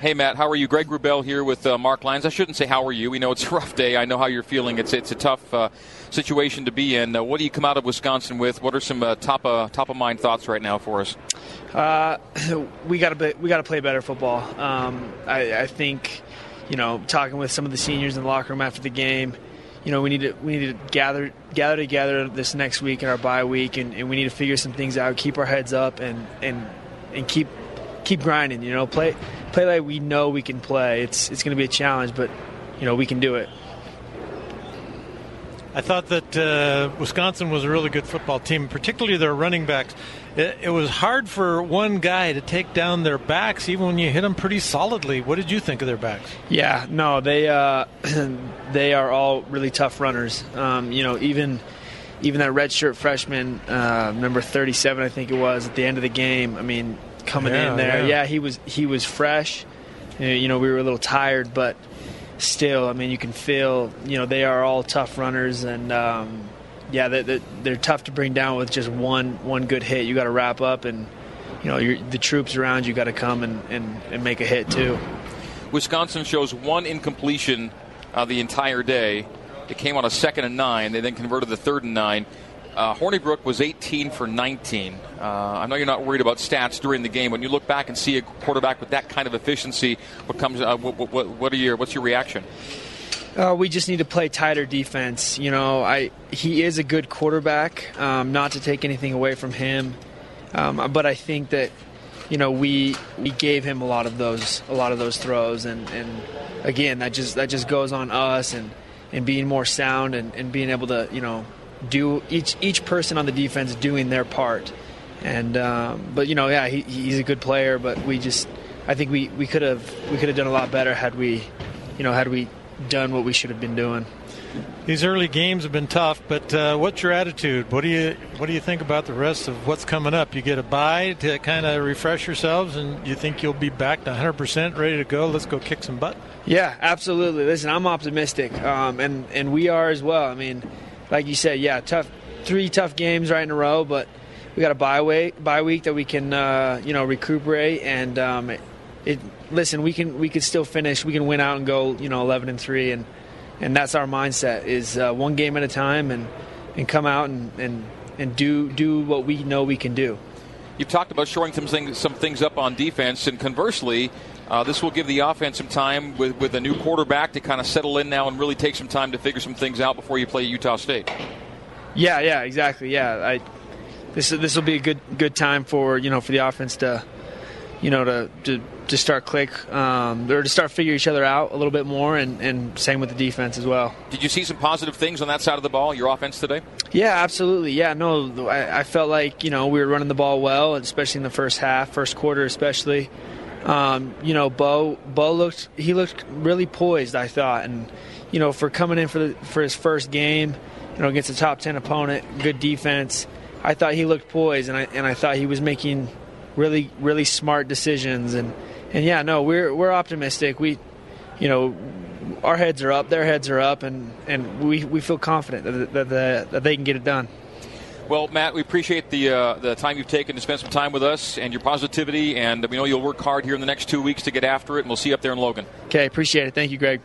Hey Matt, how are you? Greg Wrubell here with uh, Marc Lyons. I shouldn't say how are you. We know it's a rough day. I know how you're feeling. It's it's a tough uh, situation to be in. Uh, what do you come out of Wisconsin with? What are some uh, top uh, top of mind thoughts right now for us? Uh, we got to we got to play better football. Um, I, I, think you know talking with some of the seniors in the locker room after the game. You know we need to we need to gather gather together this next week in our bye week, and, and we need to figure some things out. Keep our heads up and and and keep keep grinding. You know, play play like we know we can play. It's it's going to be a challenge, but you know we can do it. I thought that uh, Wisconsin was a really good football team, particularly their running backs. It, it, was hard for one guy to take down their backs, even when you hit them pretty solidly. What did you think of their backs? Yeah, no, they uh, they are all really tough runners. Um, you know, even even that redshirt freshman, uh, number 37, I think it was, at the end of the game. I mean, coming yeah, in there. Yeah. yeah. he was he was fresh. You know, we were a little tired, but still, I mean, you can feel. You know, they are all tough runners, and um, yeah, they're, they're, tough to bring down with just one one good hit. You got to wrap up, and you know, the troops around you got to come and, and, and make a hit too. Wisconsin shows one incompletion uh, the entire day. It came on a second and nine. They then converted the third and nine. Uh, Hornibrook was 18 for 19. Uh, I know you're not worried about stats during the game. When you look back and see a quarterback with that kind of efficiency, what comes? Uh, what, what, what, are your what's your reaction? Uh, we just need to play tighter defense. You know, I he is a good quarterback. Um, not to take anything away from him, um, but I think that you know we we gave him a lot of those a lot of those throws, and, and again that just that just goes on us and and being more sound and, and being able to you know do each each person on the defense doing their part. And um, but you know, yeah, he, he's a good player, but we just I think we we could have we could have done a lot better had we, you know, had we done what we should have been doing. These early games have been tough, but uh, what's your attitude? What do you what do you think about the rest of what's coming up? You get a bye to kind of refresh yourselves, and you think you'll be back to 100 percent, ready to go. Let's go kick some butt. Yeah, absolutely. Listen, I'm optimistic, um, and and we are as well. I mean like you said, yeah, tough, three tough games right in a row, but we got a bye week, bye week that we can, uh, you know, recuperate and um, it, it, Listen, we can we can still finish. We can win out and go, you know, 11 and three, and and that's our mindset is uh, one game at a time and and come out and and and do do what we know we can do. You've talked about showing some things, some things up on defense, and conversely, uh, this will give the offense some time with, with a new quarterback to kind of settle in now and really take some time to figure some things out before you play Utah State. Yeah, yeah, exactly. Yeah, I, this this will be a good good time for you know for the offense to you know to to, to start click um, or to start figure each other out a little bit more, and, and same with the defense as well. Did you see some positive things on that side of the ball, your offense today? Yeah, absolutely. Yeah, no, I, I felt like you know we were running the ball well, especially in the first half, first quarter especially. Um, you know, Beau Beau looked he looked really poised. I thought, and you know, for coming in for the, for his first game, you know, against a top ten opponent, good defense. I thought he looked poised, and I and I thought he was making really really smart decisions. And and yeah, no, we're we're optimistic. We, you know, our heads are up, their heads are up, and and we we feel confident that that, that, that they can get it done. Well, Matt, we appreciate the uh, the time you've taken to spend some time with us and your positivity, and we know you'll work hard here in the next two weeks to get after it, and we'll see you up there in Logan. Okay, appreciate it. Thank you, Greg.